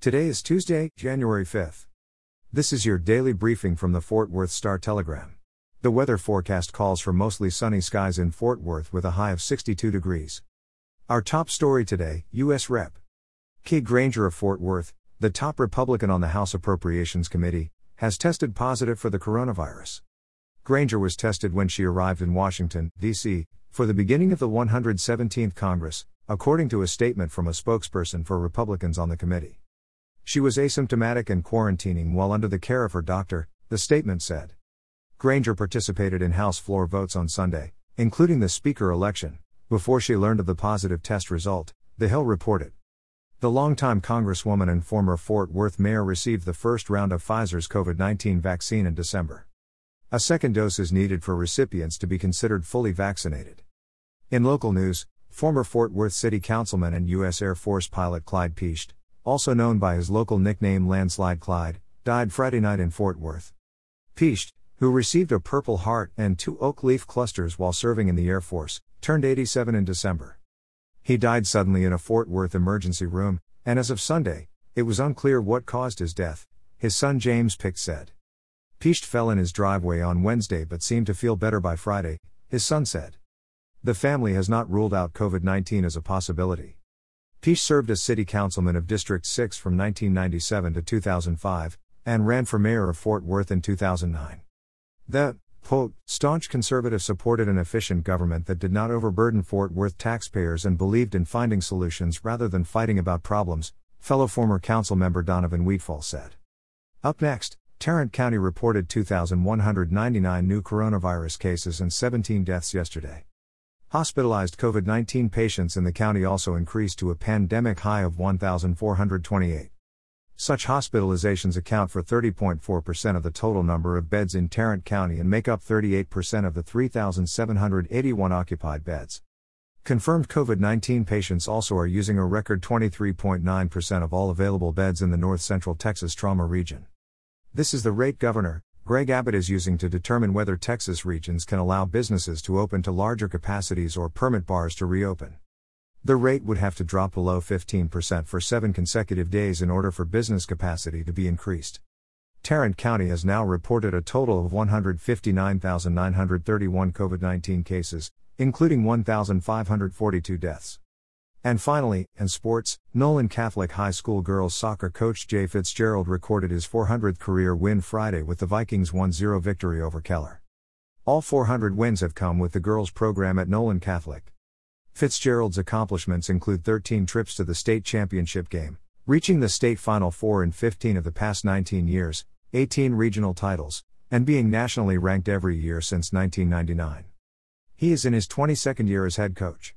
Today is Tuesday, January 5th. This is your daily briefing from the Fort Worth Star Telegram. The weather forecast calls for mostly sunny skies in Fort Worth with a high of 62 degrees. Our top story today U.S. Rep. Kay Granger of Fort Worth, the top Republican on the House Appropriations Committee, has tested positive for the coronavirus. Granger was tested when she arrived in Washington, D.C., for the beginning of the 117th Congress, according to a statement from a spokesperson for Republicans on the committee. She was asymptomatic and quarantining while under the care of her doctor, the statement said. Granger participated in House floor votes on Sunday, including the Speaker election, before she learned of the positive test result, The Hill reported. The longtime Congresswoman and former Fort Worth mayor received the first round of Pfizer's COVID 19 vaccine in December. A second dose is needed for recipients to be considered fully vaccinated. In local news, former Fort Worth City Councilman and U.S. Air Force pilot Clyde Picht, also known by his local nickname Landslide Clyde, died Friday night in Fort Worth. Picht, who received a Purple Heart and two oak leaf clusters while serving in the Air Force, turned 87 in December. He died suddenly in a Fort Worth emergency room, and as of Sunday, it was unclear what caused his death, his son James Picht said. Picht fell in his driveway on Wednesday but seemed to feel better by Friday, his son said. The family has not ruled out COVID 19 as a possibility. Picht served as city councilman of District 6 from 1997 to 2005, and ran for mayor of Fort Worth in 2009. The, quote, staunch conservative supported an efficient government that did not overburden Fort Worth taxpayers and believed in finding solutions rather than fighting about problems, fellow former council member Donovan Wheatfall said. Up next, Tarrant County reported 2,199 new coronavirus cases and 17 deaths yesterday. Hospitalized COVID 19 patients in the county also increased to a pandemic high of 1,428. Such hospitalizations account for 30.4% of the total number of beds in Tarrant County and make up 38% of the 3,781 occupied beds. Confirmed COVID 19 patients also are using a record 23.9% of all available beds in the north central Texas trauma region. This is the rate Governor, Greg Abbott is using to determine whether Texas regions can allow businesses to open to larger capacities or permit bars to reopen. The rate would have to drop below 15% for seven consecutive days in order for business capacity to be increased. Tarrant County has now reported a total of 159,931 COVID 19 cases, including 1,542 deaths. And finally, in sports, Nolan Catholic High School girls soccer coach Jay Fitzgerald recorded his 400th career win Friday with the Vikings 1 0 victory over Keller. All 400 wins have come with the girls program at Nolan Catholic. Fitzgerald's accomplishments include 13 trips to the state championship game, reaching the state final four in 15 of the past 19 years, 18 regional titles, and being nationally ranked every year since 1999. He is in his 22nd year as head coach.